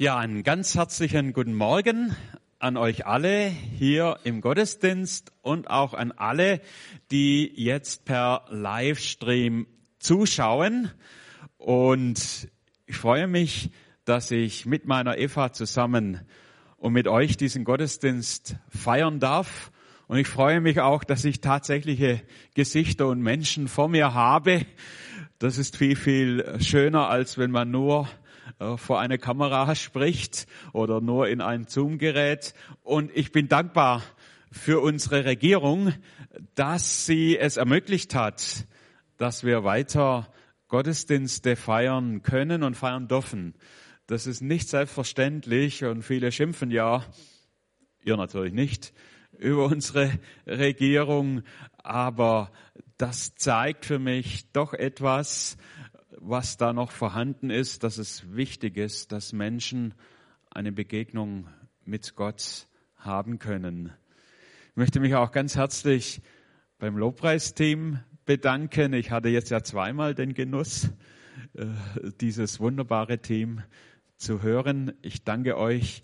Ja, einen ganz herzlichen guten Morgen an euch alle hier im Gottesdienst und auch an alle, die jetzt per Livestream zuschauen. Und ich freue mich, dass ich mit meiner Eva zusammen und mit euch diesen Gottesdienst feiern darf. Und ich freue mich auch, dass ich tatsächliche Gesichter und Menschen vor mir habe. Das ist viel, viel schöner, als wenn man nur vor einer Kamera spricht oder nur in ein Zoom-Gerät. Und ich bin dankbar für unsere Regierung, dass sie es ermöglicht hat, dass wir weiter Gottesdienste feiern können und feiern dürfen. Das ist nicht selbstverständlich und viele schimpfen ja, ihr natürlich nicht, über unsere Regierung, aber das zeigt für mich doch etwas, was da noch vorhanden ist, dass es wichtig ist, dass Menschen eine Begegnung mit Gott haben können. Ich möchte mich auch ganz herzlich beim Lobpreisteam bedanken. Ich hatte jetzt ja zweimal den Genuss, äh, dieses wunderbare Team zu hören. Ich danke euch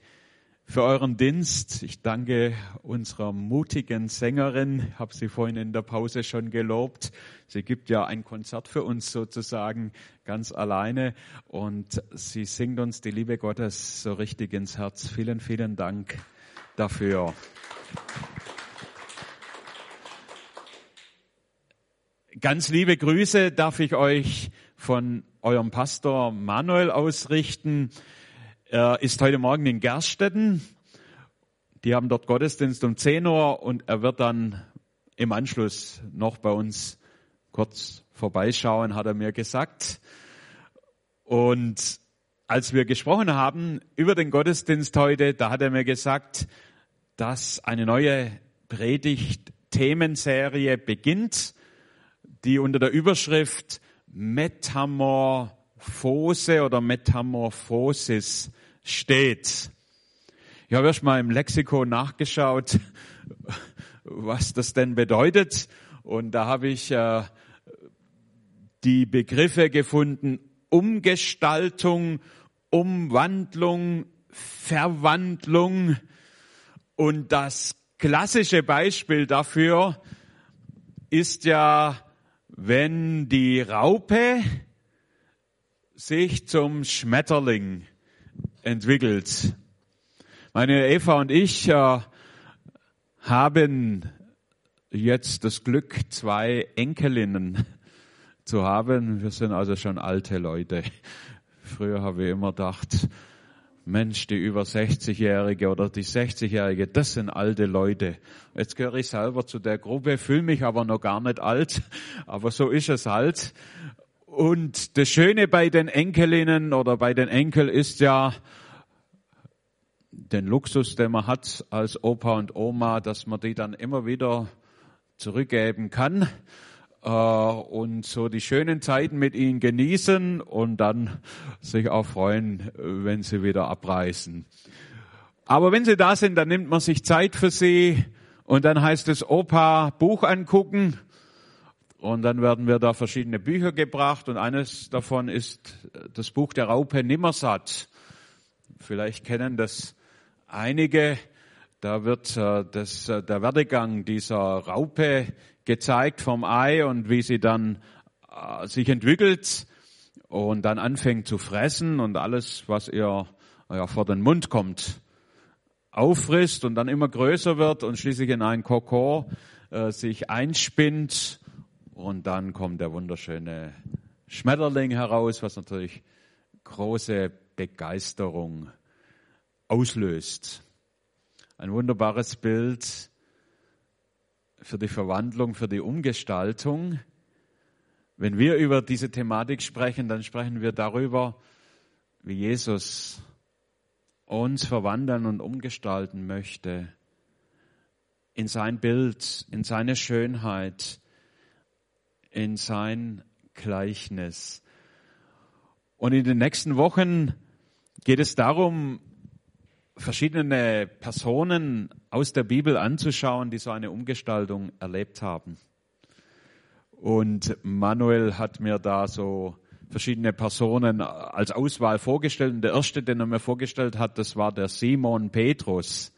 für euren Dienst. Ich danke unserer mutigen Sängerin. Ich habe sie vorhin in der Pause schon gelobt. Sie gibt ja ein Konzert für uns sozusagen ganz alleine und sie singt uns die Liebe Gottes so richtig ins Herz. Vielen, vielen Dank dafür. Ganz liebe Grüße darf ich euch von eurem Pastor Manuel ausrichten. Er ist heute Morgen in Gerstetten. Die haben dort Gottesdienst um 10 Uhr und er wird dann im Anschluss noch bei uns kurz vorbeischauen, hat er mir gesagt. Und als wir gesprochen haben über den Gottesdienst heute, da hat er mir gesagt, dass eine neue Predigt-Themenserie beginnt, die unter der Überschrift Metamorphose oder Metamorphosis steht. Ich habe erst mal im Lexikon nachgeschaut, was das denn bedeutet. Und da habe ich äh, die Begriffe gefunden Umgestaltung, Umwandlung, Verwandlung. Und das klassische Beispiel dafür ist ja, wenn die Raupe sich zum Schmetterling entwickelt. Meine Eva und ich äh, haben jetzt das Glück, zwei Enkelinnen zu haben. Wir sind also schon alte Leute. Früher habe ich immer gedacht, Mensch, die über 60-Jährige oder die 60-Jährige, das sind alte Leute. Jetzt gehöre ich selber zu der Gruppe, fühle mich aber noch gar nicht alt, aber so ist es halt. Und das Schöne bei den Enkelinnen oder bei den Enkel ist ja den Luxus, den man hat als Opa und Oma, dass man die dann immer wieder zurückgeben kann äh, und so die schönen Zeiten mit ihnen genießen und dann sich auch freuen, wenn sie wieder abreisen. Aber wenn sie da sind, dann nimmt man sich Zeit für sie und dann heißt es Opa Buch angucken und dann werden wir da verschiedene Bücher gebracht und eines davon ist das Buch der Raupe Nimmersatt. Vielleicht kennen das einige. Da wird äh, das, äh, der Werdegang dieser Raupe gezeigt vom Ei und wie sie dann äh, sich entwickelt und dann anfängt zu fressen und alles, was ihr ja, vor den Mund kommt, auffrisst und dann immer größer wird und schließlich in einen Kokon äh, sich einspinnt und dann kommt der wunderschöne Schmetterling heraus, was natürlich große Begeisterung auslöst. Ein wunderbares Bild für die Verwandlung, für die Umgestaltung. Wenn wir über diese Thematik sprechen, dann sprechen wir darüber, wie Jesus uns verwandeln und umgestalten möchte in sein Bild, in seine Schönheit, in sein Gleichnis. Und in den nächsten Wochen geht es darum, verschiedene Personen aus der Bibel anzuschauen, die so eine Umgestaltung erlebt haben. Und Manuel hat mir da so verschiedene Personen als Auswahl vorgestellt. Und der erste, den er mir vorgestellt hat, das war der Simon Petrus.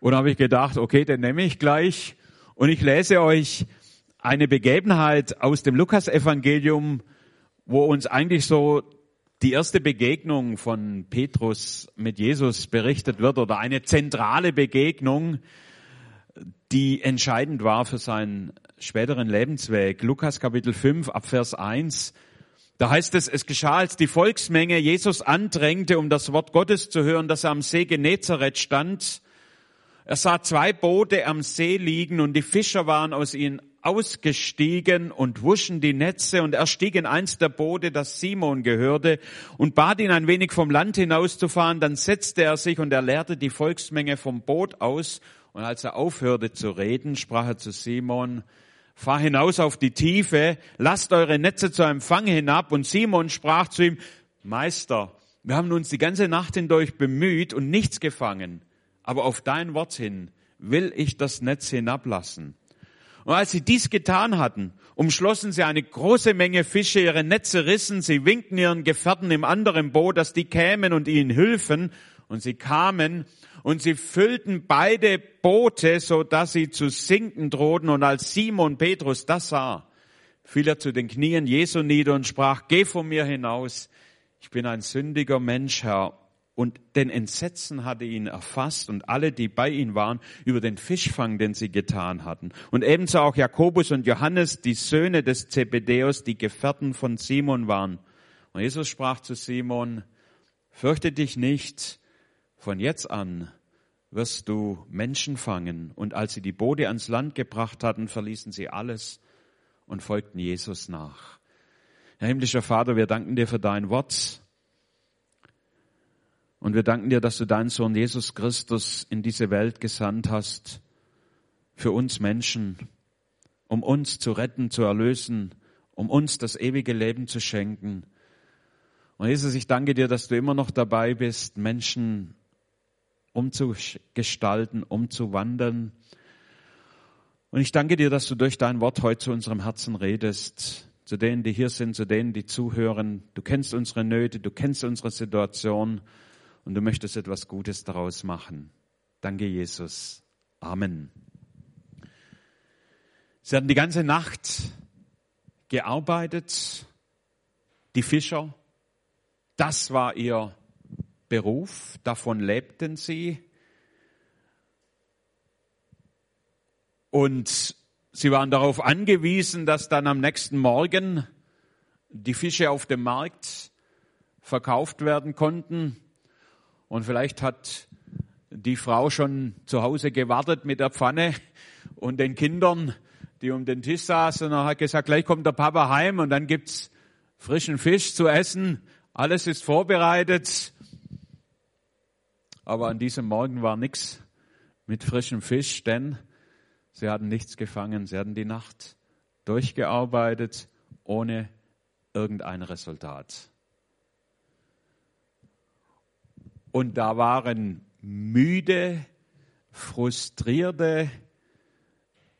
Und habe ich gedacht, okay, den nehme ich gleich. Und ich lese euch eine Begebenheit aus dem Lukasevangelium, wo uns eigentlich so die erste Begegnung von Petrus mit Jesus berichtet wird oder eine zentrale Begegnung, die entscheidend war für seinen späteren Lebensweg. Lukas Kapitel 5 ab Vers 1. Da heißt es, es geschah, als die Volksmenge Jesus andrängte, um das Wort Gottes zu hören, dass er am See Genezareth stand. Er sah zwei Boote am See liegen und die Fischer waren aus ihnen ausgestiegen und wuschen die Netze und er stieg in eins der Boote, das Simon gehörte, und bat ihn ein wenig vom Land hinauszufahren. Dann setzte er sich und er leerte die Volksmenge vom Boot aus. Und als er aufhörte zu reden, sprach er zu Simon, fahr hinaus auf die Tiefe, lasst eure Netze zu einem Fang hinab. Und Simon sprach zu ihm, Meister, wir haben uns die ganze Nacht hindurch bemüht und nichts gefangen, aber auf dein Wort hin will ich das Netz hinablassen. Und als sie dies getan hatten, umschlossen sie eine große Menge Fische, ihre Netze rissen, sie winkten ihren Gefährten im anderen Boot, dass die kämen und ihnen hülfen. Und sie kamen und sie füllten beide Boote, so dass sie zu sinken drohten. Und als Simon Petrus das sah, fiel er zu den Knien Jesu nieder und sprach, geh von mir hinaus. Ich bin ein sündiger Mensch, Herr. Und den Entsetzen hatte ihn erfasst und alle, die bei ihm waren, über den Fischfang, den sie getan hatten. Und ebenso auch Jakobus und Johannes, die Söhne des Zebedeus, die Gefährten von Simon waren. Und Jesus sprach zu Simon, fürchte dich nicht, von jetzt an wirst du Menschen fangen. Und als sie die Boote ans Land gebracht hatten, verließen sie alles und folgten Jesus nach. Herr himmlischer Vater, wir danken dir für dein Wort. Und wir danken dir, dass du deinen Sohn Jesus Christus in diese Welt gesandt hast, für uns Menschen, um uns zu retten, zu erlösen, um uns das ewige Leben zu schenken. Und Jesus, ich danke dir, dass du immer noch dabei bist, Menschen umzugestalten, umzuwandeln. Und ich danke dir, dass du durch dein Wort heute zu unserem Herzen redest, zu denen, die hier sind, zu denen, die zuhören. Du kennst unsere Nöte, du kennst unsere Situation und du möchtest etwas Gutes daraus machen. Danke, Jesus. Amen. Sie hatten die ganze Nacht gearbeitet, die Fischer. Das war ihr Beruf, davon lebten sie. Und sie waren darauf angewiesen, dass dann am nächsten Morgen die Fische auf dem Markt verkauft werden konnten. Und vielleicht hat die Frau schon zu Hause gewartet mit der Pfanne und den Kindern, die um den Tisch saßen und hat gesagt, gleich kommt der Papa heim und dann gibt's frischen Fisch zu essen. Alles ist vorbereitet. Aber an diesem Morgen war nichts mit frischem Fisch, denn sie hatten nichts gefangen. Sie hatten die Nacht durchgearbeitet ohne irgendein Resultat. Und da waren müde, frustrierte,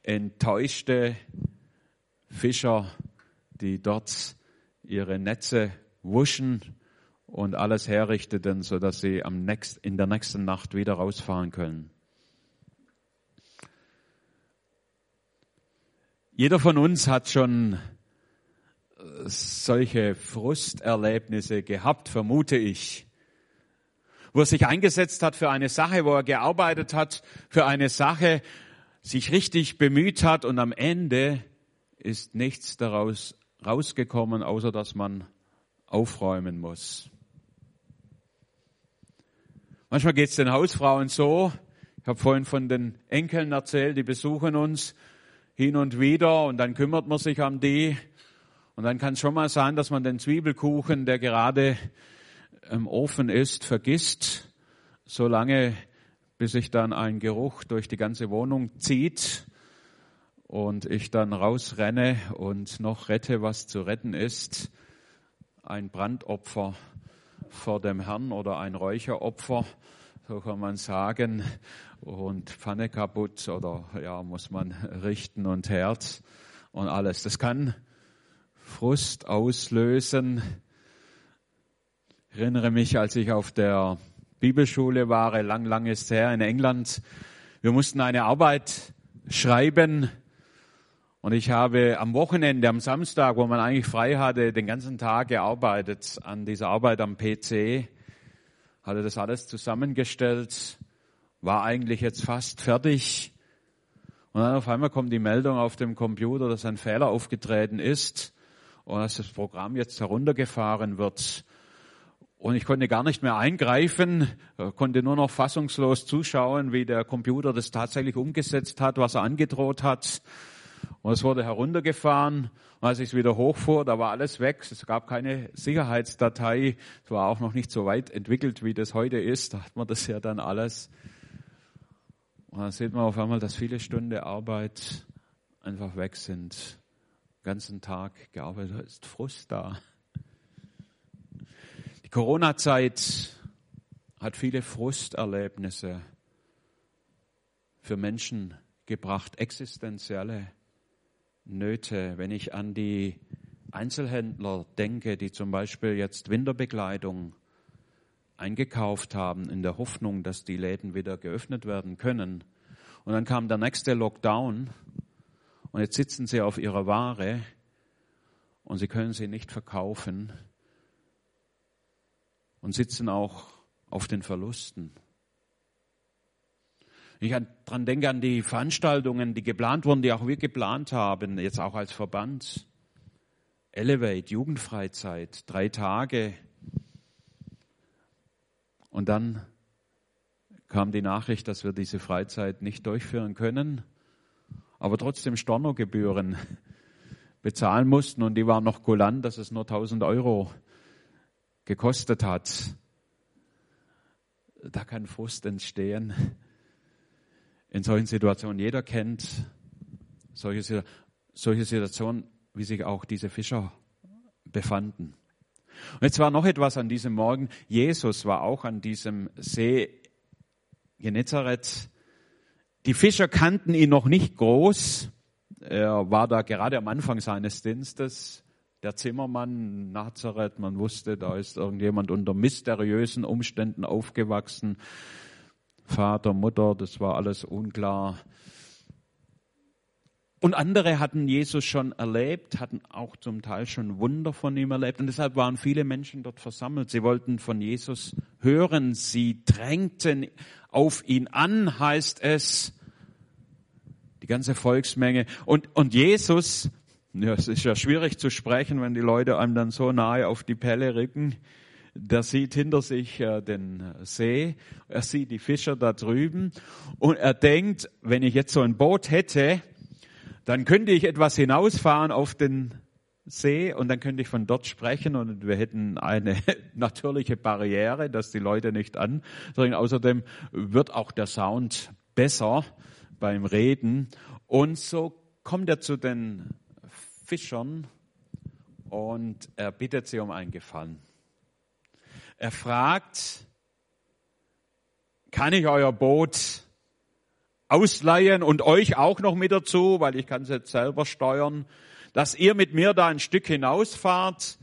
enttäuschte Fischer, die dort ihre Netze wuschen und alles herrichteten, so dass sie am nächst, in der nächsten Nacht wieder rausfahren können. Jeder von uns hat schon äh, solche Frusterlebnisse gehabt, vermute ich, wo er sich eingesetzt hat für eine Sache, wo er gearbeitet hat für eine Sache, sich richtig bemüht hat und am Ende ist nichts daraus rausgekommen, außer dass man aufräumen muss. Manchmal geht es den Hausfrauen so, ich habe vorhin von den Enkeln erzählt, die besuchen uns hin und wieder und dann kümmert man sich um die. Und dann kann es schon mal sein, dass man den Zwiebelkuchen, der gerade im Ofen ist, vergisst, solange bis sich dann ein Geruch durch die ganze Wohnung zieht und ich dann rausrenne und noch rette, was zu retten ist. Ein Brandopfer vor dem Herrn oder ein Räucheropfer, so kann man sagen, und Pfanne kaputt oder ja, muss man richten und Herz und alles. Das kann Frust auslösen. Ich erinnere mich, als ich auf der Bibelschule war, lang, lang ist her in England. Wir mussten eine Arbeit schreiben und ich habe am Wochenende, am Samstag, wo man eigentlich frei hatte, den ganzen Tag gearbeitet an dieser Arbeit am PC, hatte das alles zusammengestellt, war eigentlich jetzt fast fertig. Und dann auf einmal kommt die Meldung auf dem Computer, dass ein Fehler aufgetreten ist und dass das Programm jetzt heruntergefahren wird. Und ich konnte gar nicht mehr eingreifen, konnte nur noch fassungslos zuschauen, wie der Computer das tatsächlich umgesetzt hat, was er angedroht hat. Und es wurde heruntergefahren. Und als ich es wieder hochfuhr, da war alles weg. Es gab keine Sicherheitsdatei. Es war auch noch nicht so weit entwickelt, wie das heute ist. Da hat man das ja dann alles. Und dann sieht man auf einmal, dass viele Stunden Arbeit einfach weg sind. Den ganzen Tag gearbeitet, da ist Frust da. Die Corona-Zeit hat viele Frusterlebnisse für Menschen gebracht, existenzielle Nöte. Wenn ich an die Einzelhändler denke, die zum Beispiel jetzt Winterbekleidung eingekauft haben in der Hoffnung, dass die Läden wieder geöffnet werden können. Und dann kam der nächste Lockdown und jetzt sitzen sie auf ihrer Ware und sie können sie nicht verkaufen und sitzen auch auf den Verlusten. Ich daran denke an die Veranstaltungen, die geplant wurden, die auch wir geplant haben, jetzt auch als Verband. Elevate, Jugendfreizeit, drei Tage. Und dann kam die Nachricht, dass wir diese Freizeit nicht durchführen können, aber trotzdem Stornogebühren bezahlen mussten und die waren noch kulant, dass es nur 1000 Euro gekostet hat. Da kann Frust entstehen in solchen Situationen. Jeder kennt solche, solche Situationen, wie sich auch diese Fischer befanden. Und jetzt war noch etwas an diesem Morgen. Jesus war auch an diesem See Genezareth. Die Fischer kannten ihn noch nicht groß. Er war da gerade am Anfang seines Dienstes. Der Zimmermann Nazareth, man wusste, da ist irgendjemand unter mysteriösen Umständen aufgewachsen. Vater, Mutter, das war alles unklar. Und andere hatten Jesus schon erlebt, hatten auch zum Teil schon Wunder von ihm erlebt. Und deshalb waren viele Menschen dort versammelt. Sie wollten von Jesus hören. Sie drängten auf ihn an, heißt es. Die ganze Volksmenge. Und, und Jesus, ja, es ist ja schwierig zu sprechen, wenn die Leute einem dann so nahe auf die Pelle rücken. Der sieht hinter sich äh, den See, er sieht die Fischer da drüben. Und er denkt, wenn ich jetzt so ein Boot hätte, dann könnte ich etwas hinausfahren auf den See und dann könnte ich von dort sprechen und wir hätten eine natürliche Barriere, dass die Leute nicht andringen. Außerdem wird auch der Sound besser beim Reden. Und so kommt er zu den Fischern und er bittet sie um einen Gefallen. Er fragt, kann ich euer Boot ausleihen und euch auch noch mit dazu, weil ich kann es jetzt selber steuern, dass ihr mit mir da ein Stück hinausfahrt,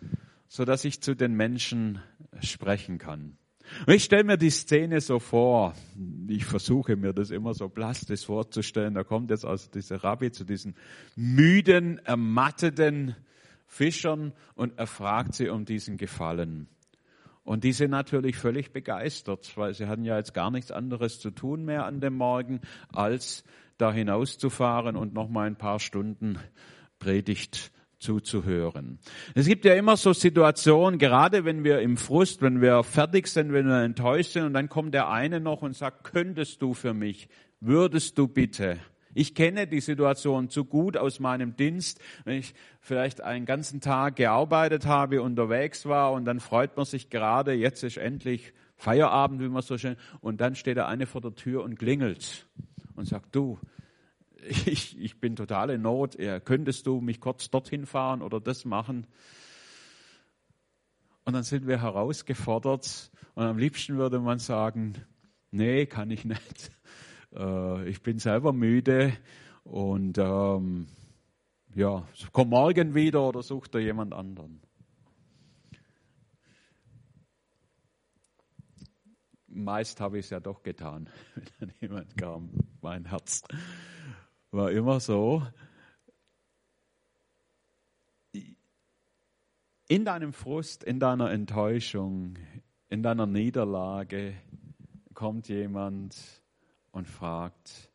so dass ich zu den Menschen sprechen kann. Und ich stelle mir die Szene so vor, ich versuche mir das immer so plastisch vorzustellen, da kommt jetzt also dieser Rabbi zu diesen müden, ermatteten Fischern und er fragt sie um diesen Gefallen. Und die sind natürlich völlig begeistert, weil sie hatten ja jetzt gar nichts anderes zu tun mehr an dem Morgen, als da hinauszufahren und noch mal ein paar Stunden Predigt zuzuhören. Es gibt ja immer so Situationen, gerade wenn wir im Frust, wenn wir fertig sind, wenn wir enttäuscht sind und dann kommt der eine noch und sagt, könntest du für mich, würdest du bitte. Ich kenne die Situation zu gut aus meinem Dienst, wenn ich vielleicht einen ganzen Tag gearbeitet habe, unterwegs war und dann freut man sich gerade, jetzt ist endlich Feierabend, wie man so schön, und dann steht der eine vor der Tür und klingelt und sagt, du, ich, ich bin total in Not, könntest du mich kurz dorthin fahren oder das machen? Und dann sind wir herausgefordert und am liebsten würde man sagen, nee, kann ich nicht. Äh, ich bin selber müde und ähm, ja, komm morgen wieder oder such dir jemand anderen. Meist habe ich es ja doch getan, wenn jemand kam. Mein Herz war immer so. In deinem Frust, in deiner Enttäuschung, in deiner Niederlage kommt jemand und fragt,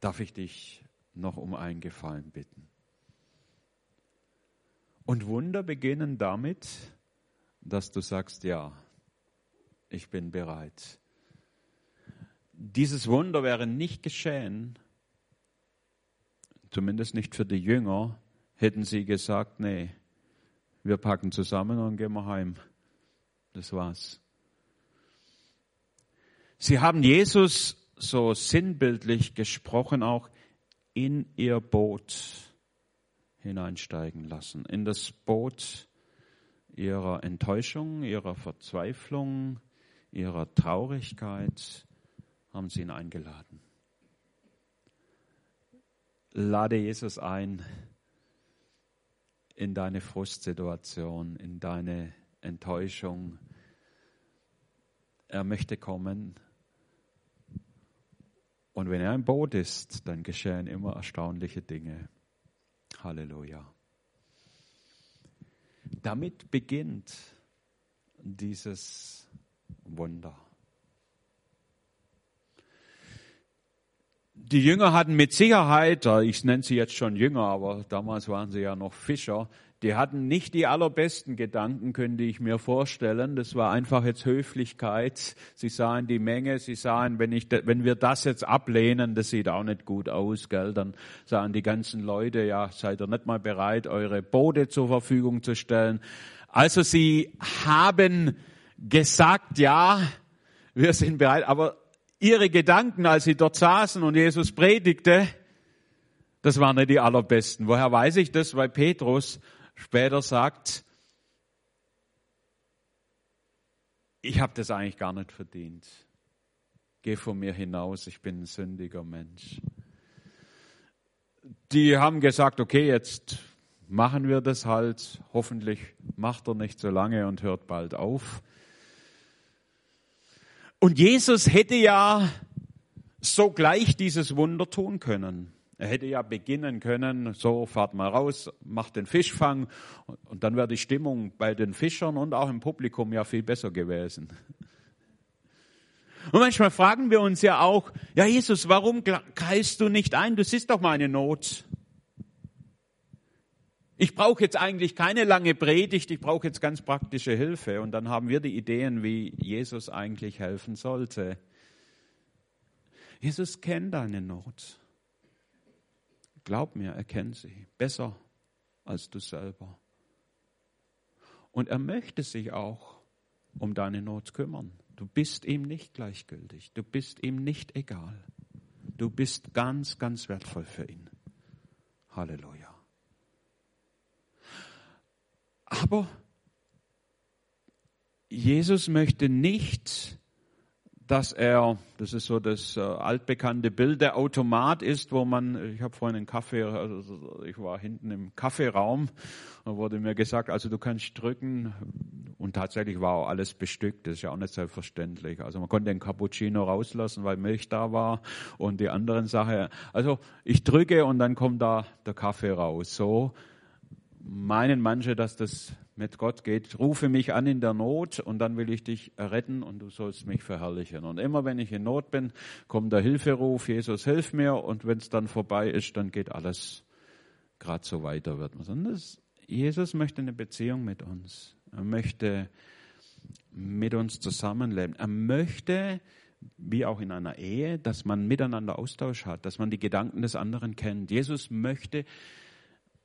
darf ich dich noch um einen Gefallen bitten? Und Wunder beginnen damit, dass du sagst, ja, ich bin bereit. Dieses Wunder wäre nicht geschehen, zumindest nicht für die Jünger, hätten sie gesagt, nee, wir packen zusammen und gehen wir heim. Das war's. Sie haben Jesus so sinnbildlich gesprochen auch in ihr Boot hineinsteigen lassen, in das Boot ihrer Enttäuschung, ihrer Verzweiflung, ihrer Traurigkeit haben sie ihn eingeladen. Lade Jesus ein in deine Frustsituation, in deine Enttäuschung. Er möchte kommen. Und wenn er im Boot ist, dann geschehen immer erstaunliche Dinge. Halleluja. Damit beginnt dieses Wunder. Die Jünger hatten mit Sicherheit, ich nenne sie jetzt schon Jünger, aber damals waren sie ja noch Fischer, die hatten nicht die allerbesten Gedanken, könnte ich mir vorstellen. Das war einfach jetzt Höflichkeit. Sie sahen die Menge, sie sahen, wenn, ich, wenn wir das jetzt ablehnen, das sieht auch nicht gut aus, gell? Dann sahen die ganzen Leute, ja, seid ihr nicht mal bereit, eure Boote zur Verfügung zu stellen. Also sie haben gesagt, ja, wir sind bereit, aber ihre Gedanken, als sie dort saßen und Jesus predigte, das waren nicht die allerbesten. Woher weiß ich das? Weil Petrus später sagt, ich habe das eigentlich gar nicht verdient. Geh von mir hinaus, ich bin ein sündiger Mensch. Die haben gesagt, okay, jetzt machen wir das halt. Hoffentlich macht er nicht so lange und hört bald auf. Und Jesus hätte ja sogleich dieses Wunder tun können. Er hätte ja beginnen können, so fahrt mal raus, macht den Fischfang und dann wäre die Stimmung bei den Fischern und auch im Publikum ja viel besser gewesen. Und manchmal fragen wir uns ja auch, ja Jesus, warum greifst du nicht ein? Du siehst doch meine Not. Ich brauche jetzt eigentlich keine lange Predigt, ich brauche jetzt ganz praktische Hilfe. Und dann haben wir die Ideen, wie Jesus eigentlich helfen sollte. Jesus kennt deine Not. Glaub mir, er kennt sie besser als du selber. Und er möchte sich auch um deine Not kümmern. Du bist ihm nicht gleichgültig, du bist ihm nicht egal. Du bist ganz, ganz wertvoll für ihn. Halleluja. Aber Jesus möchte nicht, dass er, das ist so das äh, altbekannte Bild, der Automat ist, wo man, ich habe vorhin einen Kaffee, also ich war hinten im Kaffeeraum, da wurde mir gesagt, also du kannst drücken und tatsächlich war auch alles bestückt, das ist ja auch nicht selbstverständlich. Also man konnte den Cappuccino rauslassen, weil Milch da war und die anderen Sachen. Also ich drücke und dann kommt da der Kaffee raus. So meinen manche, dass das mit Gott geht. Rufe mich an in der Not und dann will ich dich retten und du sollst mich verherrlichen. Und immer wenn ich in Not bin, kommt der Hilferuf, Jesus, hilf mir. Und wenn es dann vorbei ist, dann geht alles gerade so weiter, wird man sagen. Das, Jesus möchte eine Beziehung mit uns. Er möchte mit uns zusammenleben. Er möchte, wie auch in einer Ehe, dass man miteinander Austausch hat, dass man die Gedanken des anderen kennt. Jesus möchte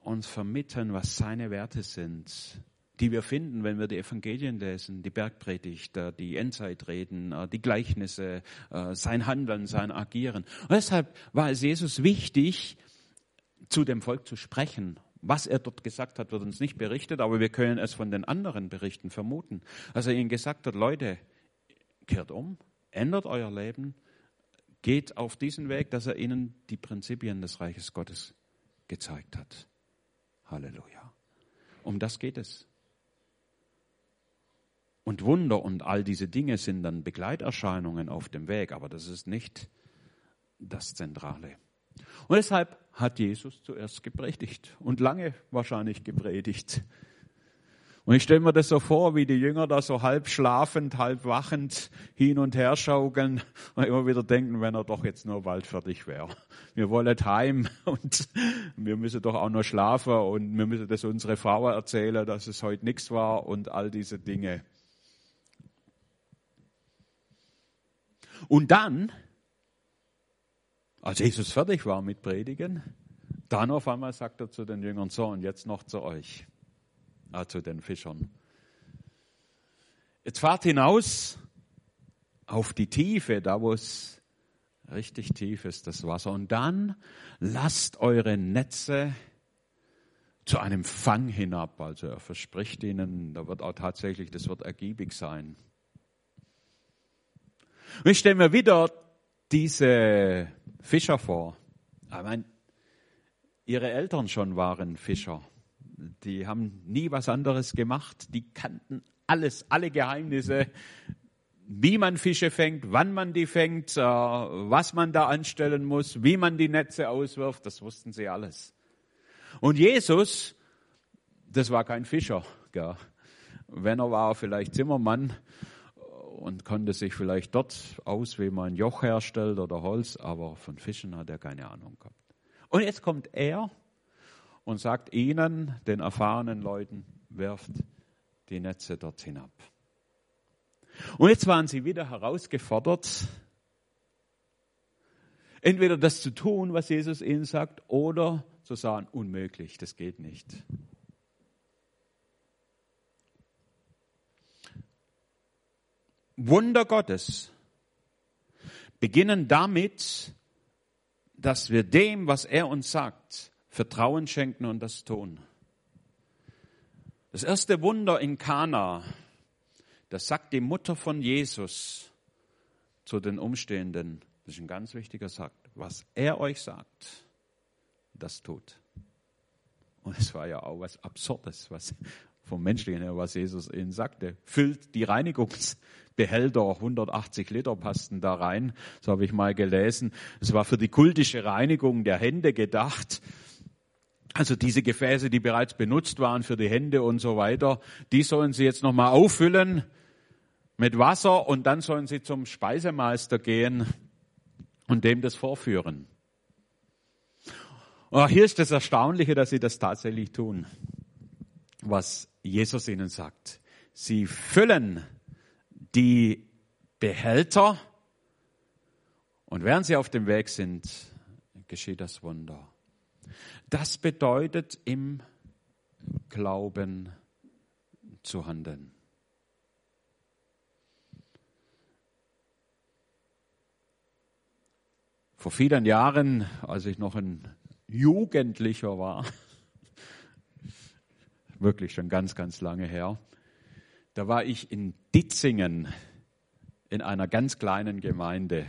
uns vermitteln, was seine Werte sind, die wir finden, wenn wir die Evangelien lesen, die Bergpredigt, die Endzeitreden, äh, die Gleichnisse, äh, sein Handeln, sein Agieren. Und deshalb war es Jesus wichtig, zu dem Volk zu sprechen. Was er dort gesagt hat, wird uns nicht berichtet, aber wir können es von den anderen Berichten vermuten. Als er ihnen gesagt hat, Leute, kehrt um, ändert euer Leben, geht auf diesen Weg, dass er ihnen die Prinzipien des Reiches Gottes gezeigt hat. Halleluja. Um das geht es. Und Wunder und all diese Dinge sind dann Begleiterscheinungen auf dem Weg, aber das ist nicht das Zentrale. Und deshalb hat Jesus zuerst gepredigt und lange wahrscheinlich gepredigt. Und ich stelle mir das so vor, wie die Jünger da so halb schlafend, halb wachend hin und her schaukeln und immer wieder denken, wenn er doch jetzt nur bald fertig wäre. Wir wollen heim und wir müssen doch auch noch schlafen und wir müssen das unsere Frau erzählen, dass es heute nichts war und all diese Dinge. Und dann, als Jesus fertig war mit Predigen, dann auf einmal sagt er zu den Jüngern, so und jetzt noch zu euch ah, zu den Fischern. Jetzt fahrt hinaus auf die Tiefe, da wo es richtig tief ist, das Wasser. Und dann lasst eure Netze zu einem Fang hinab. Also er verspricht ihnen, da wird auch tatsächlich, das wird ergiebig sein. Und ich stelle mir wieder diese Fischer vor. Ich meine, ihre Eltern schon waren Fischer die haben nie was anderes gemacht. Die kannten alles, alle Geheimnisse, wie man Fische fängt, wann man die fängt, äh, was man da anstellen muss, wie man die Netze auswirft, das wussten sie alles. Und Jesus, das war kein Fischer. Gell. Wenn er war vielleicht Zimmermann und konnte sich vielleicht dort aus, wie man ein Joch herstellt oder Holz, aber von Fischen hat er keine Ahnung gehabt. Und jetzt kommt er und sagt ihnen, den erfahrenen Leuten, werft die Netze dort hinab. Und jetzt waren sie wieder herausgefordert, entweder das zu tun, was Jesus ihnen sagt, oder zu sagen, unmöglich, das geht nicht. Wunder Gottes beginnen damit, dass wir dem, was er uns sagt, Vertrauen schenken und das tun. Das erste Wunder in Kana, das sagt die Mutter von Jesus zu den Umstehenden, das ist ein ganz wichtiger Sagt, was er euch sagt, das tut. Und es war ja auch was Absurdes, was vom Menschlichen her, was Jesus ihnen sagte. Füllt die Reinigungsbehälter, 180 Liter passten da rein, so habe ich mal gelesen. Es war für die kultische Reinigung der Hände gedacht. Also diese Gefäße, die bereits benutzt waren für die Hände und so weiter, die sollen sie jetzt nochmal auffüllen mit Wasser und dann sollen sie zum Speisemeister gehen und dem das vorführen. Und hier ist das Erstaunliche, dass sie das tatsächlich tun, was Jesus ihnen sagt. Sie füllen die Behälter und während sie auf dem Weg sind, geschieht das Wunder. Das bedeutet im Glauben zu handeln. Vor vielen Jahren, als ich noch ein Jugendlicher war, wirklich schon ganz, ganz lange her, da war ich in Ditzingen in einer ganz kleinen Gemeinde,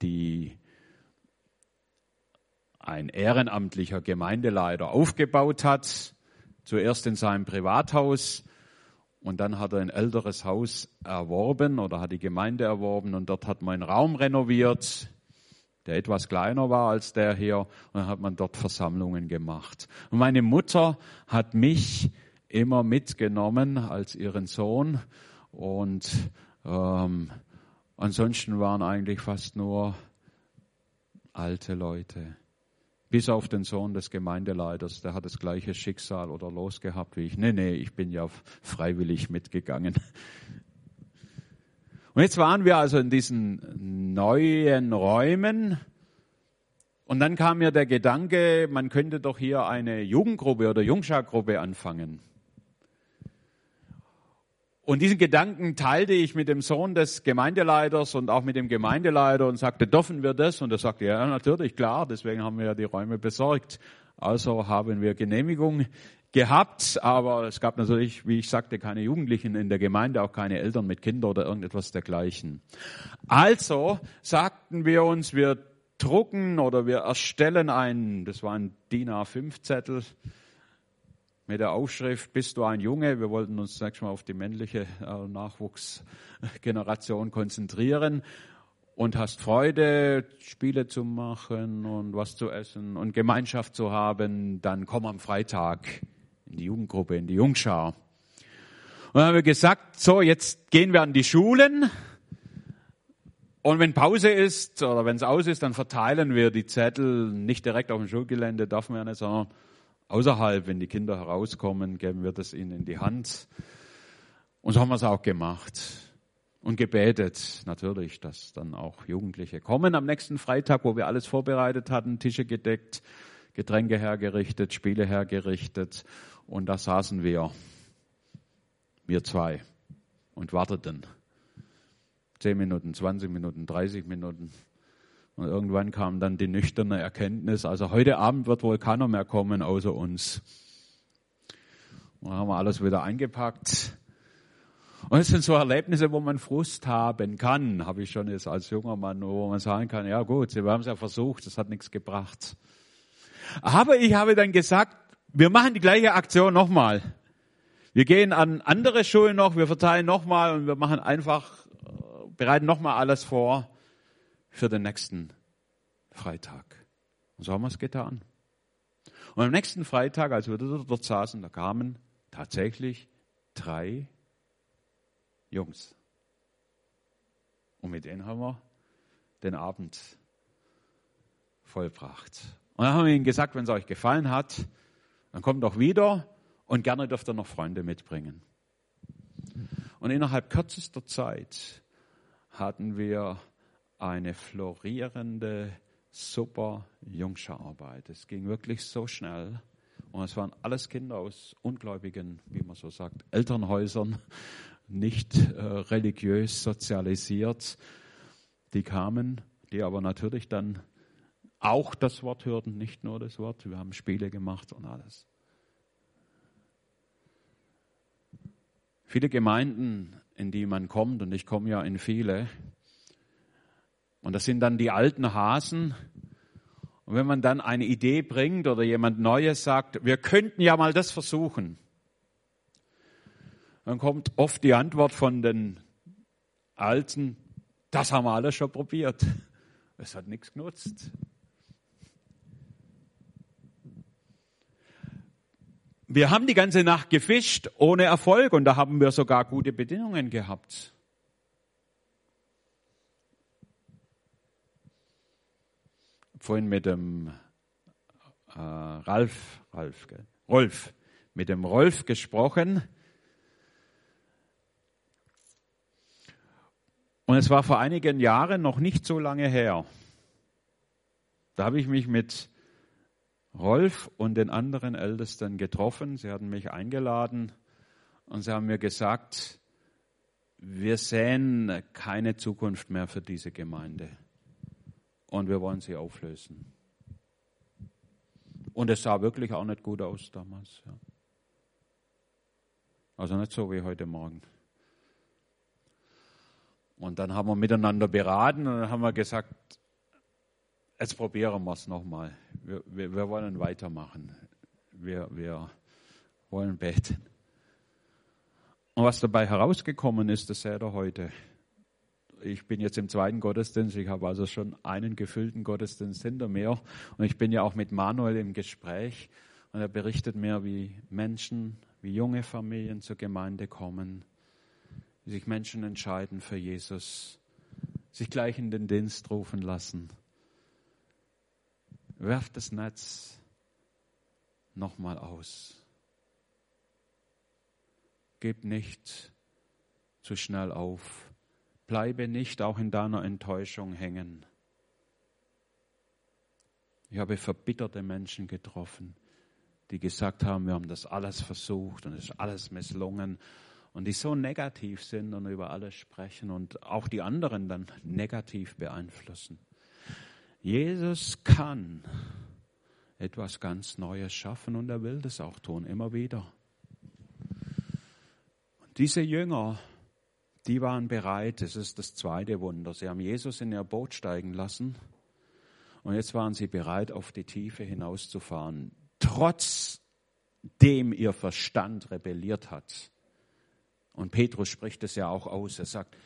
die ein ehrenamtlicher Gemeindeleiter aufgebaut hat, zuerst in seinem Privathaus und dann hat er ein älteres Haus erworben oder hat die Gemeinde erworben und dort hat man einen Raum renoviert, der etwas kleiner war als der hier und dann hat man dort Versammlungen gemacht. Und meine Mutter hat mich immer mitgenommen als ihren Sohn und ähm, ansonsten waren eigentlich fast nur alte Leute bis auf den Sohn des Gemeindeleiters, der hat das gleiche Schicksal oder Los gehabt wie ich. Nee, nee, ich bin ja freiwillig mitgegangen. Und jetzt waren wir also in diesen neuen Räumen. Und dann kam mir der Gedanke, man könnte doch hier eine Jugendgruppe oder Jungschargruppe anfangen. Und diesen Gedanken teilte ich mit dem Sohn des Gemeindeleiters und auch mit dem Gemeindeleiter und sagte, dürfen wir das? Und er sagte, ja, natürlich, klar, deswegen haben wir ja die Räume besorgt. Also haben wir Genehmigung gehabt, aber es gab natürlich, wie ich sagte, keine Jugendlichen in der Gemeinde, auch keine Eltern mit Kindern oder irgendetwas dergleichen. Also sagten wir uns, wir drucken oder wir erstellen einen, das war ein DIN A5-Zettel mit der Aufschrift, bist du ein Junge? Wir wollten uns zunächst mal auf die männliche äh, Nachwuchsgeneration konzentrieren und hast Freude, Spiele zu machen und was zu essen und Gemeinschaft zu haben, dann komm am Freitag in die Jugendgruppe, in die Jungschar. Und dann haben wir gesagt, so, jetzt gehen wir an die Schulen. Und wenn Pause ist oder wenn es aus ist, dann verteilen wir die Zettel nicht direkt auf dem Schulgelände, darf man ja nicht, sondern außerhalb, wenn die Kinder herauskommen, geben wir das ihnen in die Hand. Und so haben wir es auch gemacht und gebetet, natürlich, dass dann auch Jugendliche kommen am nächsten Freitag, wo wir alles vorbereitet hatten, Tische gedeckt, Getränke hergerichtet, Spiele hergerichtet. Und da saßen wir, wir zwei, und warteten. Zehn Minuten, 20 Minuten, 30 Minuten. Und irgendwann kam dann die nüchterne Erkenntnis, also heute Abend wird wohl keiner mehr kommen außer uns. Und dann haben wir alles wieder eingepackt und es sind so Erlebnisse, wo man Frust haben kann, habe ich schon jetzt als junger Mann, wo man sagen kann, ja gut, wir haben es ja versucht, das hat nichts gebracht. Aber ich habe dann gesagt, wir machen die gleiche Aktion nochmal. Wir gehen an andere Schulen noch, wir verteilen nochmal und wir machen einfach, äh, bereiten nochmal alles vor für den nächsten Freitag. Und so haben wir es getan. Und am nächsten Freitag, als wir dort saßen, da kamen tatsächlich drei Jungs. Und mit denen haben wir den Abend vollbracht. Und dann haben wir ihnen gesagt, wenn es euch gefallen hat, dann kommt doch wieder und gerne dürft ihr noch Freunde mitbringen. Und innerhalb kürzester Zeit hatten wir eine florierende, super Jungscherarbeit. Es ging wirklich so schnell. Und es waren alles Kinder aus ungläubigen, wie man so sagt, Elternhäusern nicht äh, religiös sozialisiert, die kamen, die aber natürlich dann auch das Wort hörten, nicht nur das Wort. Wir haben Spiele gemacht und alles. Viele Gemeinden, in die man kommt, und ich komme ja in viele, und das sind dann die alten Hasen. Und wenn man dann eine Idee bringt oder jemand Neues sagt, wir könnten ja mal das versuchen, dann kommt oft die Antwort von den Alten, das haben wir alles schon probiert. Es hat nichts genutzt. Wir haben die ganze Nacht gefischt ohne Erfolg und da haben wir sogar gute Bedingungen gehabt. Vorhin mit dem äh, Ralf, Ralf, Rolf, mit dem Rolf gesprochen. Und es war vor einigen Jahren noch nicht so lange her. Da habe ich mich mit Rolf und den anderen Ältesten getroffen. Sie hatten mich eingeladen und sie haben mir gesagt, wir sehen keine Zukunft mehr für diese Gemeinde und wir wollen sie auflösen. Und es sah wirklich auch nicht gut aus damals. Ja. Also nicht so wie heute Morgen. Und dann haben wir miteinander beraten und dann haben wir gesagt, jetzt probieren wir es nochmal. Wir, wir, wollen weitermachen. Wir, wir wollen beten. Und was dabei herausgekommen ist, das seht ihr heute. Ich bin jetzt im zweiten Gottesdienst, ich habe also schon einen gefüllten Gottesdienst hinter mir und ich bin ja auch mit Manuel im Gespräch und er berichtet mir, wie Menschen, wie junge Familien zur Gemeinde kommen wie sich Menschen entscheiden für Jesus, sich gleich in den Dienst rufen lassen. Werft das Netz nochmal aus. Gib nicht zu schnell auf. Bleibe nicht auch in deiner Enttäuschung hängen. Ich habe verbitterte Menschen getroffen, die gesagt haben, wir haben das alles versucht und es ist alles misslungen und die so negativ sind und über alles sprechen und auch die anderen dann negativ beeinflussen. Jesus kann etwas ganz Neues schaffen und er will das auch tun, immer wieder. Und diese Jünger, die waren bereit, das ist das zweite Wunder. Sie haben Jesus in ihr Boot steigen lassen Und jetzt waren sie bereit, auf die Tiefe hinauszufahren, trotzdem ihr Verstand rebelliert hat. Und Petrus spricht es ja auch aus. Er sagt,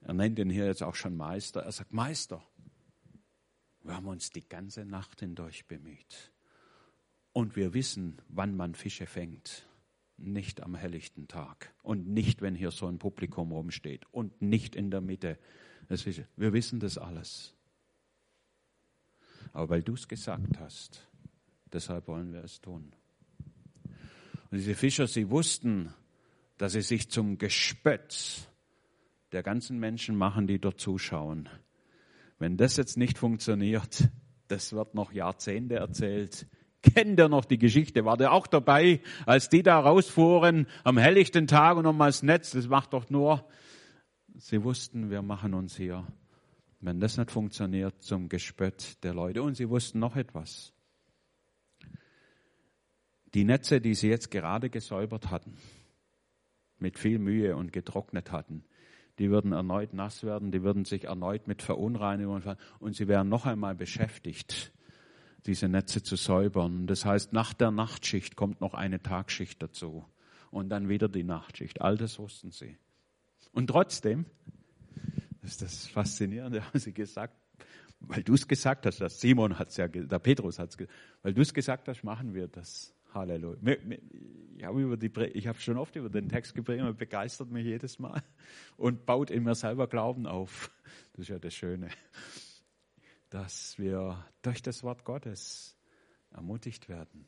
er nennt ihn hier jetzt auch schon Meister. Er sagt, Meister, wir haben uns die ganze Nacht hindurch bemüht. Und wir wissen, wann man Fische fängt. Nicht am helllichten Tag. Und nicht, wenn hier so ein Publikum rumsteht. Und nicht in der Mitte. Wir wissen das alles. Aber weil du es gesagt hast, deshalb wollen wir es tun. Und diese Fischer, sie wussten, dass sie sich zum Gespött der ganzen Menschen machen, die dort zuschauen. Wenn das jetzt nicht funktioniert, das wird noch Jahrzehnte erzählt. Kennt ihr noch die Geschichte? War der auch dabei, als die da rausfuhren am helllichten Tag und nochmal das Netz? Das macht doch nur. Sie wussten, wir machen uns hier, wenn das nicht funktioniert, zum Gespött der Leute. Und sie wussten noch etwas. Die Netze, die sie jetzt gerade gesäubert hatten, mit viel Mühe und getrocknet hatten, die würden erneut nass werden, die würden sich erneut mit Verunreinigungen und sie wären noch einmal beschäftigt, diese Netze zu säubern. Das heißt, nach der Nachtschicht kommt noch eine Tagschicht dazu und dann wieder die Nachtschicht. All das wussten sie. Und trotzdem, das ist das Faszinierende, haben sie gesagt, weil du es gesagt hast, das Simon hat es ja, der Petrus hat es gesagt, weil du es gesagt hast, machen wir das. Halleluja. Ich habe, über die, ich habe schon oft über den Text gepredigt, begeistert mich jedes Mal und baut in mir selber Glauben auf. Das ist ja das Schöne, dass wir durch das Wort Gottes ermutigt werden.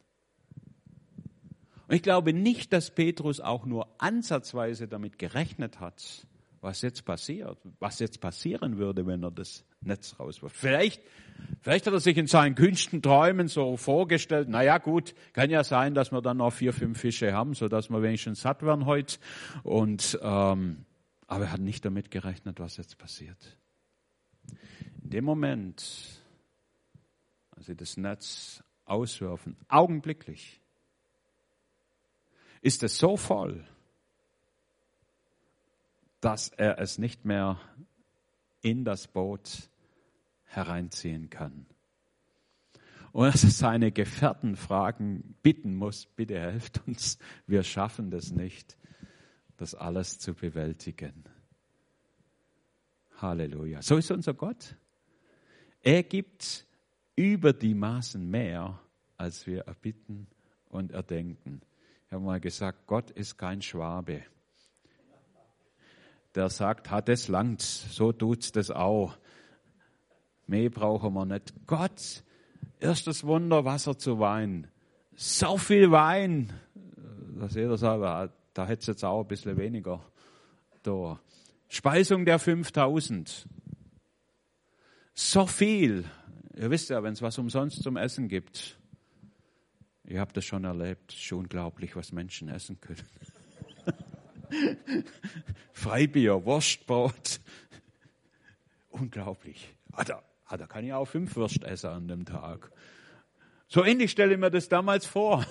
Und ich glaube nicht, dass Petrus auch nur ansatzweise damit gerechnet hat, was jetzt passiert, was jetzt passieren würde, wenn er das Netz rauswirft. Vielleicht, vielleicht hat er sich in seinen kühnsten Träumen so vorgestellt, na ja, gut, kann ja sein, dass wir dann noch vier, fünf Fische haben, so dass wir wenigstens satt werden heute. Und, ähm, aber er hat nicht damit gerechnet, was jetzt passiert. In dem Moment, als sie das Netz auswerfen, augenblicklich, ist es so voll, dass er es nicht mehr in das Boot hereinziehen kann. Und dass er seine Gefährten fragen, bitten muss, bitte helft uns, wir schaffen das nicht, das alles zu bewältigen. Halleluja. So ist unser Gott. Er gibt über die Maßen mehr, als wir erbitten und erdenken. Ich habe mal gesagt, Gott ist kein Schwabe der sagt, hat es langt, so tut's das auch. Mehr brauchen wir nicht. Gott, erstes Wunder, Wasser zu Wein. So viel Wein, dass jeder sagt, da hätte es jetzt auch ein bisschen weniger da. Speisung der 5000. So viel. Ihr wisst ja, wenn es was umsonst zum Essen gibt. Ihr habt das schon erlebt. Ist unglaublich, was Menschen essen können. Freibier, Wurstbrot. Unglaublich. Ah, da, ah, da kann ich auch fünf Würst essen an dem Tag. So ähnlich stelle ich mir das damals vor.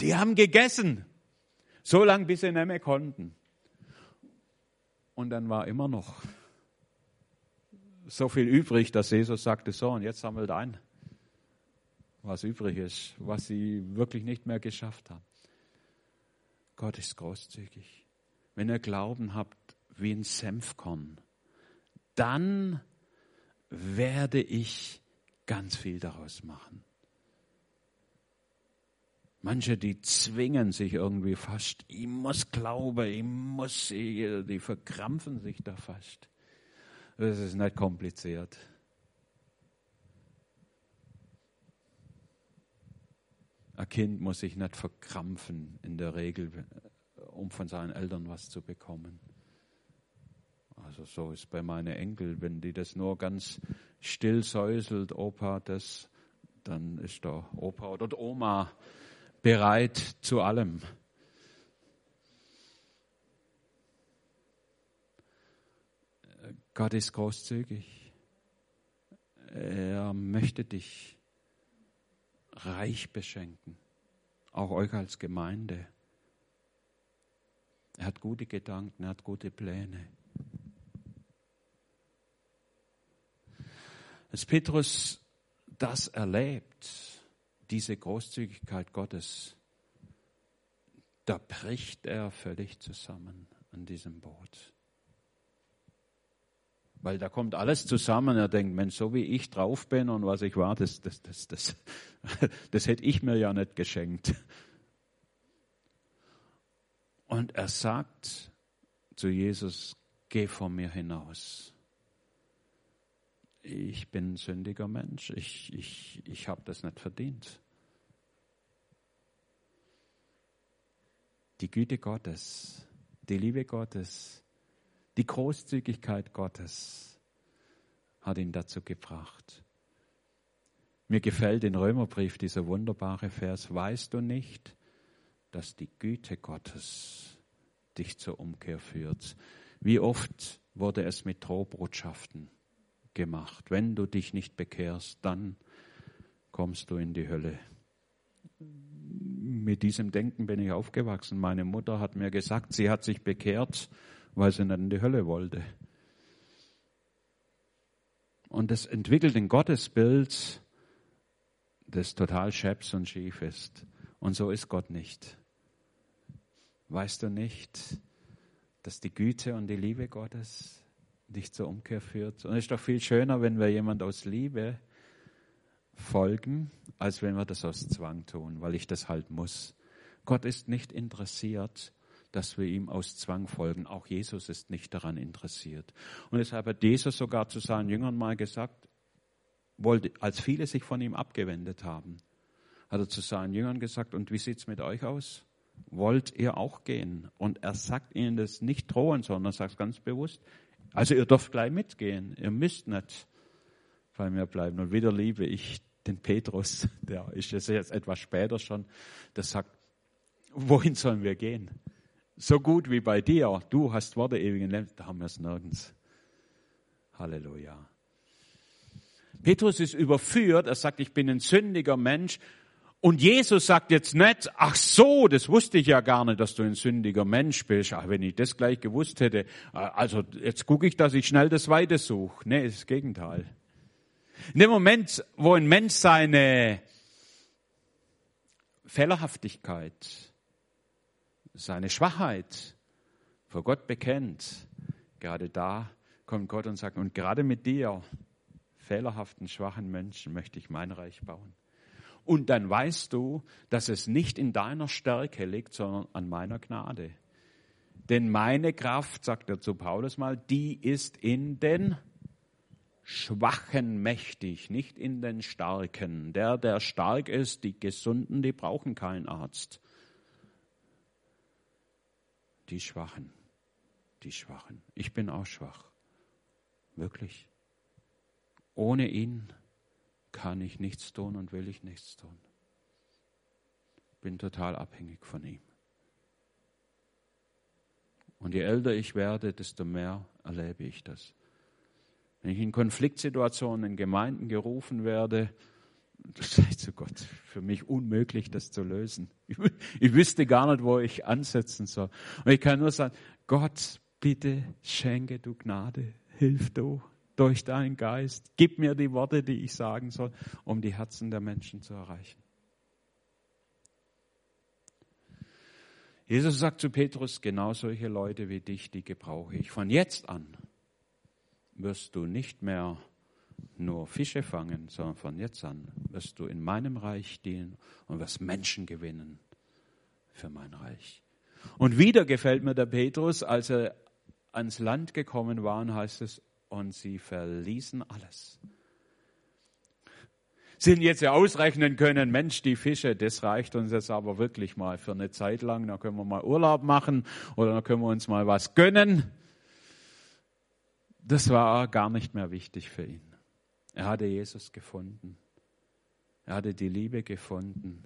Die haben gegessen. So lange, bis sie nicht mehr konnten. Und dann war immer noch so viel übrig, dass Jesus sagte, so, und jetzt sammelt ein, was übrig ist, was sie wirklich nicht mehr geschafft haben. Gott ist großzügig wenn ihr Glauben habt wie ein Senfkorn, dann werde ich ganz viel daraus machen. Manche, die zwingen sich irgendwie fast, ich muss glauben, ich muss, die verkrampfen sich da fast. Das ist nicht kompliziert. Ein Kind muss sich nicht verkrampfen in der Regel, um von seinen Eltern was zu bekommen. Also so ist bei meinen Enkel, wenn die das nur ganz still säuselt, Opa, das, dann ist der Opa oder Oma bereit zu allem. Gott ist großzügig. Er möchte dich reich beschenken, auch euch als Gemeinde. Er hat gute Gedanken, er hat gute Pläne. Als Petrus das erlebt, diese Großzügigkeit Gottes, da bricht er völlig zusammen an diesem Boot. Weil da kommt alles zusammen. Er denkt, Mensch, so wie ich drauf bin und was ich war, das, das, das, das, das hätte ich mir ja nicht geschenkt. Und er sagt zu Jesus, geh vor mir hinaus. Ich bin ein sündiger Mensch. Ich, ich, ich habe das nicht verdient. Die Güte Gottes, die Liebe Gottes, die Großzügigkeit Gottes hat ihn dazu gebracht. Mir gefällt in Römerbrief dieser wunderbare Vers, weißt du nicht, dass die Güte Gottes dich zur Umkehr führt? Wie oft wurde es mit Drohbotschaften gemacht? Wenn du dich nicht bekehrst, dann kommst du in die Hölle. Mit diesem Denken bin ich aufgewachsen. Meine Mutter hat mir gesagt, sie hat sich bekehrt weil sie nicht in die Hölle wollte. Und das entwickelt ein Gottesbild, das total scheps und schief ist. Und so ist Gott nicht. Weißt du nicht, dass die Güte und die Liebe Gottes dich zur Umkehr führt? Und es ist doch viel schöner, wenn wir jemand aus Liebe folgen, als wenn wir das aus Zwang tun, weil ich das halt muss. Gott ist nicht interessiert dass wir ihm aus Zwang folgen. Auch Jesus ist nicht daran interessiert. Und deshalb hat Jesus sogar zu seinen Jüngern mal gesagt, wollte, als viele sich von ihm abgewendet haben, hat er zu seinen Jüngern gesagt, und wie sieht's mit euch aus? Wollt ihr auch gehen? Und er sagt ihnen das nicht drohen, sondern er sagt ganz bewusst, also ihr dürft gleich mitgehen, ihr müsst nicht bei mir bleiben. Und wieder liebe ich den Petrus, der ist jetzt etwas später schon, der sagt, wohin sollen wir gehen? So gut wie bei dir. Du hast Worte ewigen Lebens. Da haben wir es nirgends. Halleluja. Petrus ist überführt. Er sagt, ich bin ein sündiger Mensch. Und Jesus sagt jetzt nicht, ach so, das wusste ich ja gar nicht, dass du ein sündiger Mensch bist. Ach, wenn ich das gleich gewusst hätte, also jetzt gucke ich, dass ich schnell das Weite suche. Nee, ist das Gegenteil. In dem Moment, wo ein Mensch seine Fehlerhaftigkeit, seine Schwachheit vor Gott bekennt, gerade da kommt Gott und sagt, und gerade mit dir, fehlerhaften, schwachen Menschen, möchte ich mein Reich bauen. Und dann weißt du, dass es nicht in deiner Stärke liegt, sondern an meiner Gnade. Denn meine Kraft, sagt er zu Paulus mal, die ist in den Schwachen mächtig, nicht in den Starken. Der, der stark ist, die Gesunden, die brauchen keinen Arzt die Schwachen, die Schwachen. Ich bin auch schwach. Wirklich. Ohne ihn kann ich nichts tun und will ich nichts tun. Bin total abhängig von ihm. Und je älter ich werde, desto mehr erlebe ich das. Wenn ich in Konfliktsituationen in Gemeinden gerufen werde, sei zu Gott, für mich unmöglich, das zu lösen. Ich, ich wüsste gar nicht, wo ich ansetzen soll. Und ich kann nur sagen, Gott, bitte schenke du Gnade, hilf du durch deinen Geist, gib mir die Worte, die ich sagen soll, um die Herzen der Menschen zu erreichen. Jesus sagt zu Petrus, genau solche Leute wie dich, die gebrauche ich. Von jetzt an wirst du nicht mehr nur Fische fangen, sondern von jetzt an wirst du in meinem Reich dienen und wirst Menschen gewinnen für mein Reich. Und wieder gefällt mir der Petrus, als er ans Land gekommen waren, heißt es, und sie verließen alles. Sind jetzt ja ausrechnen können, Mensch, die Fische, das reicht uns jetzt aber wirklich mal für eine Zeit lang. Da können wir mal Urlaub machen oder da können wir uns mal was gönnen. Das war gar nicht mehr wichtig für ihn. Er hatte Jesus gefunden. Er hatte die Liebe gefunden.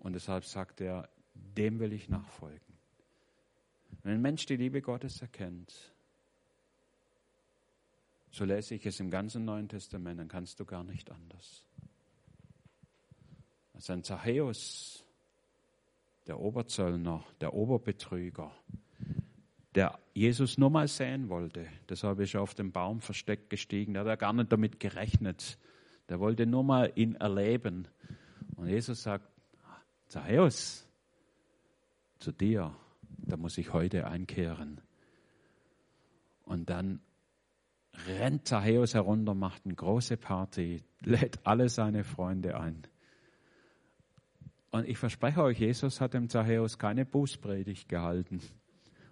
Und deshalb sagt er, dem will ich nachfolgen. Wenn ein Mensch die Liebe Gottes erkennt, so lese ich es im ganzen Neuen Testament, dann kannst du gar nicht anders. Als ein Zachäus, der Oberzöllner, der Oberbetrüger, der Jesus nur mal sehen wollte. Deshalb ist er auf dem Baum versteckt gestiegen. Da hat er gar nicht damit gerechnet, Der wollte nur mal ihn erleben. Und Jesus sagt, Zachäus, zu dir, da muss ich heute einkehren. Und dann rennt Zachäus herunter, macht eine große Party, lädt alle seine Freunde ein. Und ich verspreche euch, Jesus hat dem Zachäus keine Bußpredigt gehalten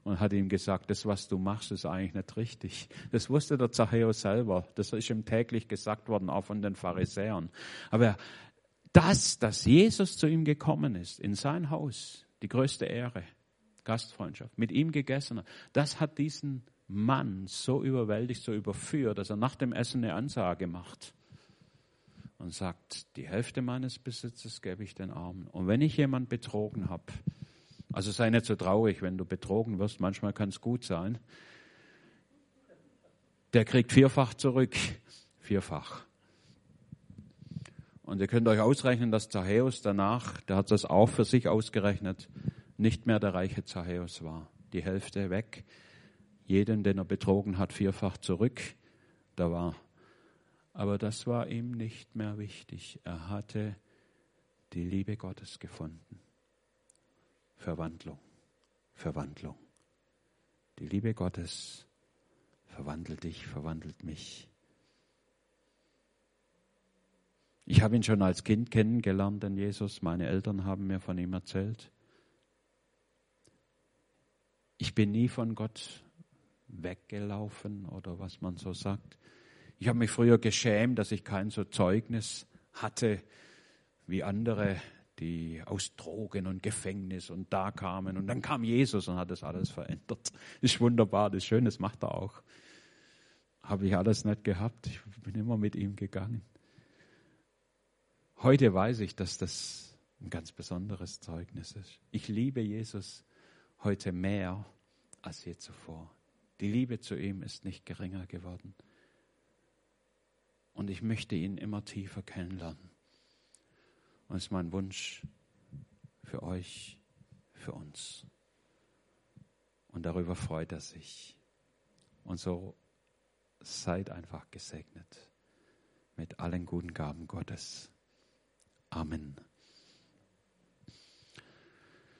und hat ihm gesagt, das, was du machst, ist eigentlich nicht richtig. Das wusste der Zachäus selber. Das ist ihm täglich gesagt worden, auch von den Pharisäern. Aber das, dass Jesus zu ihm gekommen ist, in sein Haus, die größte Ehre, Gastfreundschaft, mit ihm gegessen hat, das hat diesen Mann so überwältigt, so überführt, dass er nach dem Essen eine Ansage macht und sagt, die Hälfte meines Besitzes gebe ich den Armen. Und wenn ich jemand betrogen habe, also sei nicht so traurig, wenn du betrogen wirst, manchmal kann es gut sein, der kriegt vierfach zurück, vierfach. Und ihr könnt euch ausrechnen, dass Zachäus danach, der hat das auch für sich ausgerechnet, nicht mehr der reiche Zachäus war. Die Hälfte weg, jeden, den er betrogen hat, vierfach zurück. Da war. Aber das war ihm nicht mehr wichtig. Er hatte die Liebe Gottes gefunden. Verwandlung, Verwandlung. Die Liebe Gottes verwandelt dich, verwandelt mich. Ich habe ihn schon als Kind kennengelernt, denn Jesus, meine Eltern haben mir von ihm erzählt. Ich bin nie von Gott weggelaufen oder was man so sagt. Ich habe mich früher geschämt, dass ich kein so Zeugnis hatte wie andere, die aus Drogen und Gefängnis und da kamen. Und dann kam Jesus und hat das alles verändert. Ist wunderbar, das Schöne, das macht er auch. Habe ich alles nicht gehabt. Ich bin immer mit ihm gegangen. Heute weiß ich, dass das ein ganz besonderes Zeugnis ist. Ich liebe Jesus heute mehr als je zuvor. Die Liebe zu ihm ist nicht geringer geworden. Und ich möchte ihn immer tiefer kennenlernen. Und es ist mein Wunsch für euch, für uns. Und darüber freut er sich. Und so seid einfach gesegnet mit allen guten Gaben Gottes. Amen.